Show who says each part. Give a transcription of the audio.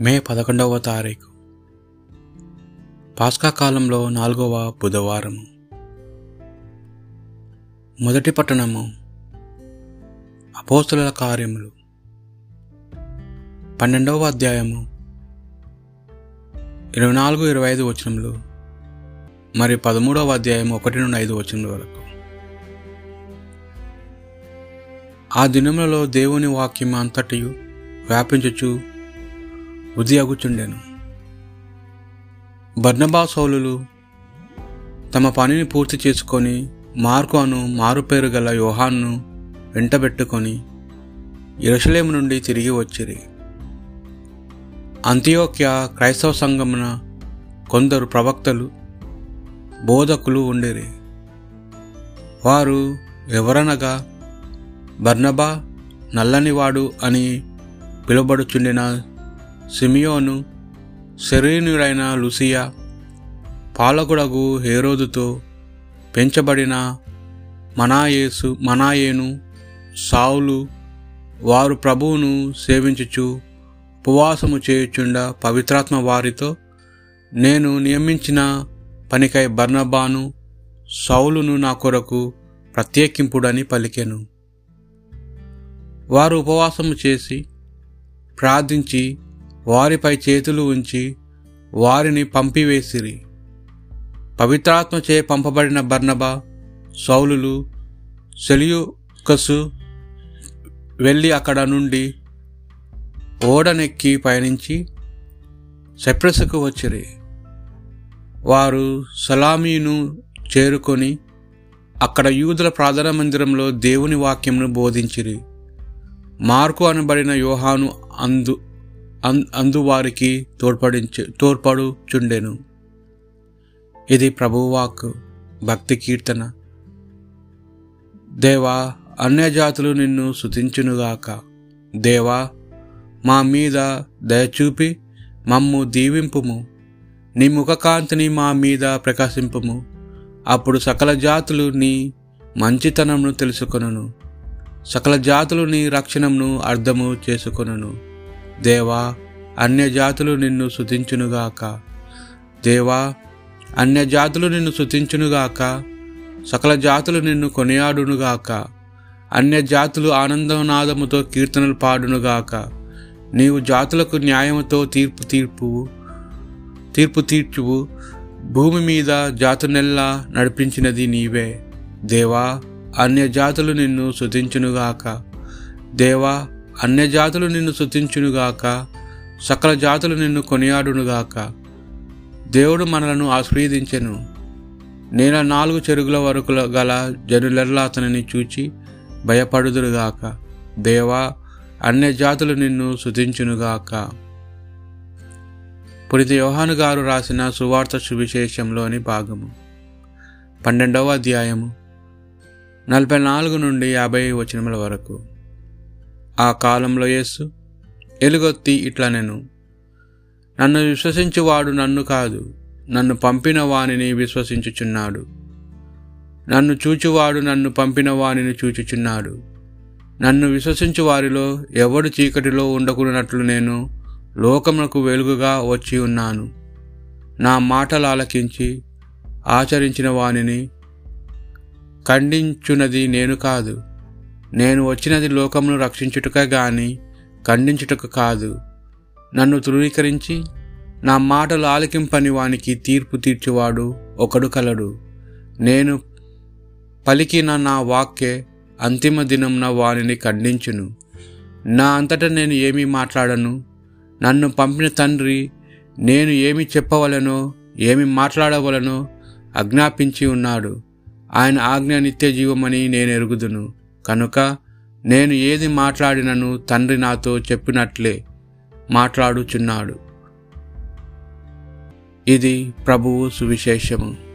Speaker 1: మే పదకొండవ తారీఖు. పాస్కా కాలంలో నాలుగవ బుధవారము. మొదటి పట్టణము అపోస్తుల కార్యములు. పన్నెండవ అధ్యాయము ఇరవై నాలుగు ఇరవై ఐదు వచనములు మరి పదమూడవ అధ్యాయం ఒకటి నుండి ఐదు వచనముల వరకు. ఆ దినములలో దేవుని వాక్యం అంతటియు వ్యాపించుచు ఉదియగుచుండెను బర్నబా తమ పనిని పూర్తి చేసుకొని మార్కు అను మారుపేరు గల యోహాన్ను వెంటబెట్టుకొని ఎరుషలేము నుండి తిరిగి వచ్చిరి. అంత్యోక్య క్రైస్తవ సంఘమున కొందరు ప్రవక్తలు బోధకులు ఉండిరి. వారు ఎవరనగా బర్నబా నల్లనివాడు అని పిలువబడుచుండిన సిమియోను శరీనుడైన లుసియా పాలకుడగు హేరోదుతో పెంచబడిన మనాయేసు మనాయేను సావులు వారు ప్రభువును సేవించుచు ఉపవాసము చేయుచుండ పవిత్రాత్మ వారితో నేను నియమించిన పనికై బర్నబాను సౌలును నా కొరకు ప్రత్యేకింపుడని పలికెను. వారు ఉపవాసము చేసి ప్రార్థించి వారిపై చేతులు ఉంచి వారిని పంపివేసిరి. పవిత్రాత్మచే పంపబడిన బర్నబా సౌలులు సెలియుకసు వెళ్ళి అక్కడ నుండి ఓడనెక్కి పయనించి సెప్రస్కు వచ్చిరి. వారు సలామీను చేరుకొని అక్కడ యూదుల ప్రార్థన మందిరంలో దేవుని వాక్యమును బోధించిరి. మార్కు అనబడిన యోహాను అందు అందువారికి తోడ్పడించు తోడ్పడుచుండెను. ఇది ప్రభువాక్ భక్తి కీర్తన. దేవా అన్యజాతులు నిన్ను శుతించునుగాక దేవా మా మీద దయచూపి మమ్ము దీవింపుము. నీ ముఖకాంతిని మా మీద ప్రకాశింపుము. అప్పుడు సకల జాతులు నీ మంచితనమును తెలుసుకొనును. సకల జాతులు నీ రక్షణమును అర్థము చేసుకొనును. దేవా అన్యజాతులు నిన్ను శుతించునుగాక. దేవా అన్యజాతులు నిన్ను శుతించునుగాక. సకల జాతులు నిన్ను కొనియాడునుగాక. అన్యజాతులు ఆనందనాదముతో కీర్తనలు పాడునుగాక. నీవు జాతులకు న్యాయముతో తీర్పు తీర్పు తీర్పు తీర్చువు. భూమి మీద జాతునెల్లా నడిపించినది నీవే. దేవా అన్యజాతులు నిన్ను శుతించునుగాక. దేవా అన్యజాతులు నిన్ను శుతించునుగాక సకల జాతులు నిన్ను కొనియాడునుగాక. దేవుడు మనలను ఆశ్రయదించెను నేల నాలుగు చెరుగుల వరకు గల జనులెల్లా అతనిని చూచి భయపడుదురుగాక. దేవా అన్యజాతులు నిన్ను శుతించునుగాక పురిత యోహాను గారు రాసిన సువార్త సువిశేషంలోని భాగము. పన్నెండవ అధ్యాయము. నలభై నాలుగు నుండి యాభై వచనముల వరకు. ఆ కాలంలో యేసు ఎలుగొత్తి ఇట్లా నేను నన్ను విశ్వసించువాడు నన్ను కాదు నన్ను పంపిన వానిని విశ్వసించుచున్నాడు. నన్ను చూచువాడు నన్ను పంపిన వానిని చూచుచున్నాడు. నన్ను విశ్వసించు వారిలో ఎవడు చీకటిలో ఉండకున్నట్లు నేను లోకమునకు వెలుగుగా వచ్చి ఉన్నాను. నా మాటలు ఆలకించి ఆచరించిన వానిని ఖండించున్నది నేను కాదు. నేను వచ్చినది లోకమును రక్షించుటక గాని ఖండించుటకు కాదు. నన్ను ధృవీకరించి నా మాటలు ఆలకింపని వానికి తీర్పు తీర్చువాడు ఒకడు కలడు. నేను పలికిన నా వాక్యే అంతిమ దినంన వానిని ఖండించును. నా అంతటా నేను ఏమీ మాట్లాడను. నన్ను పంపిన తండ్రి నేను ఏమి చెప్పవలనో ఏమి మాట్లాడవలనో ఆజ్ఞాపించి ఉన్నాడు. ఆయన ఆజ్ఞ నిత్య జీవమని నేను ఎరుగుదును. కనుక నేను ఏది మాట్లాడినను తండ్రి నాతో చెప్పినట్లే మాట్లాడుచున్నాడు. ఇది ప్రభువు సువిశేషము.